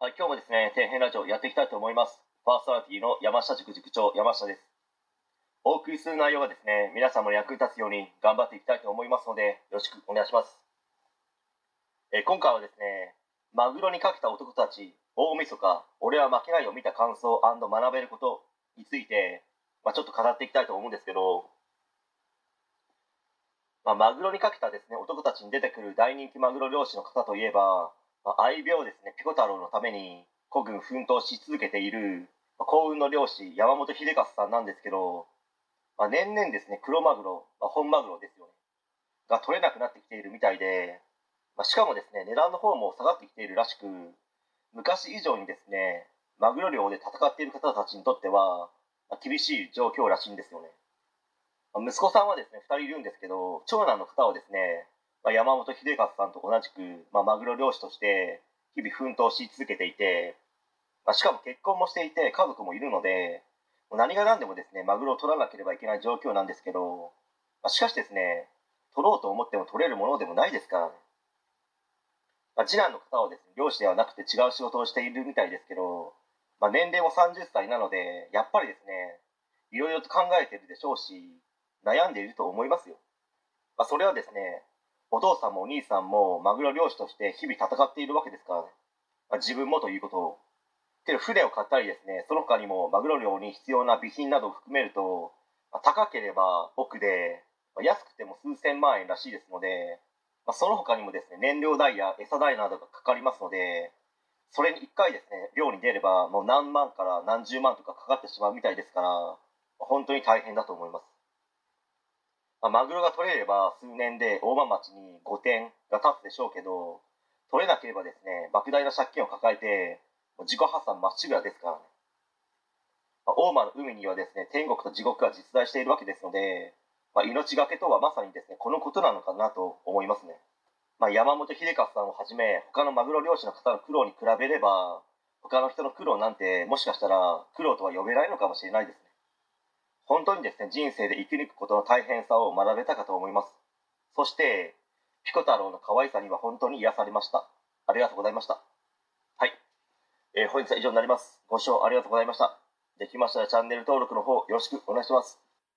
はい、今日もですね、底辺ラジオやっていきたいと思います。パーソナリティの山下塾塾長、山下です。お送りする内容がですね、皆様の役に立つように頑張っていきたいと思いますので、よろしくお願いします。え今回はですね、マグロにかけた男たち、大晦日、俺は負けないを見た感想学べることについて、まあ、ちょっと語っていきたいと思うんですけど、まあ、マグロにかけたですね、男たちに出てくる大人気マグロ漁師の方といえば、愛病ですね、ピコ太郎のために孤軍奮闘し続けている、幸運の漁師、山本秀勝さんなんですけど、まあ、年々ですね、黒マグロ、まあ、本マグロですよね、が取れなくなってきているみたいで、まあ、しかもですね、値段の方も下がってきているらしく、昔以上にですね、マグロ漁で戦っている方たちにとっては、まあ厳しい状況らしいんですよね。まあ息子さんはですね、2人いるんですけど、長男の方はですね、まあ、山本秀勝さんと同じく、まあ、マグロ漁師として日々奮闘し続けていて、まあ、しかも結婚もしていて家族もいるので何が何でもですねマグロを取らなければいけない状況なんですけど、まあ、しかしですね取ろうと思っても取れるものでもないですからね、まあ、次男の方はですね漁師ではなくて違う仕事をしているみたいですけど、まあ、年齢も30歳なのでやっぱりですねいろいろと考えてるでしょうし悩んでいると思いますよ、まあ、それはですねお父さんもお兄さんもマグロ漁師として日々戦っているわけですからね、まあ、自分もということを。けど船を買ったりですねその他にもマグロ漁に必要な備品などを含めると、まあ高ければ奥で、まあ安くても数千万円らしいですので、まあ、その他にもですね燃料代や餌代などがかかりますのでそれに1回ですね漁に出ればもう何万から何十万とかかかってしまうみたいですから本当に大変だと思います。まあ、マグロが取れれば数年で大間町に5点が立つでしょうけど取れなければですね莫大な借金を抱えて自己破産まっしぐらですからね、まあ、大間の海にはですね天国と地獄が実在しているわけですので、まあ、命がけとはまさにですねこのことなのかなと思いますね、まあ、山本秀勝さんをはじめ他のマグロ漁師の方の苦労に比べれば他の人の苦労なんてもしかしたら苦労とは呼べないのかもしれないですね。本当にですね人生で生き抜くことの大変さを学べたかと思います。そしてピコ太郎の可愛さには本当に癒されました。ありがとうございました。はい、えー本日は以上になります。ご視聴ありがとうございました。できましたらチャンネル登録の方よろしくお願いします。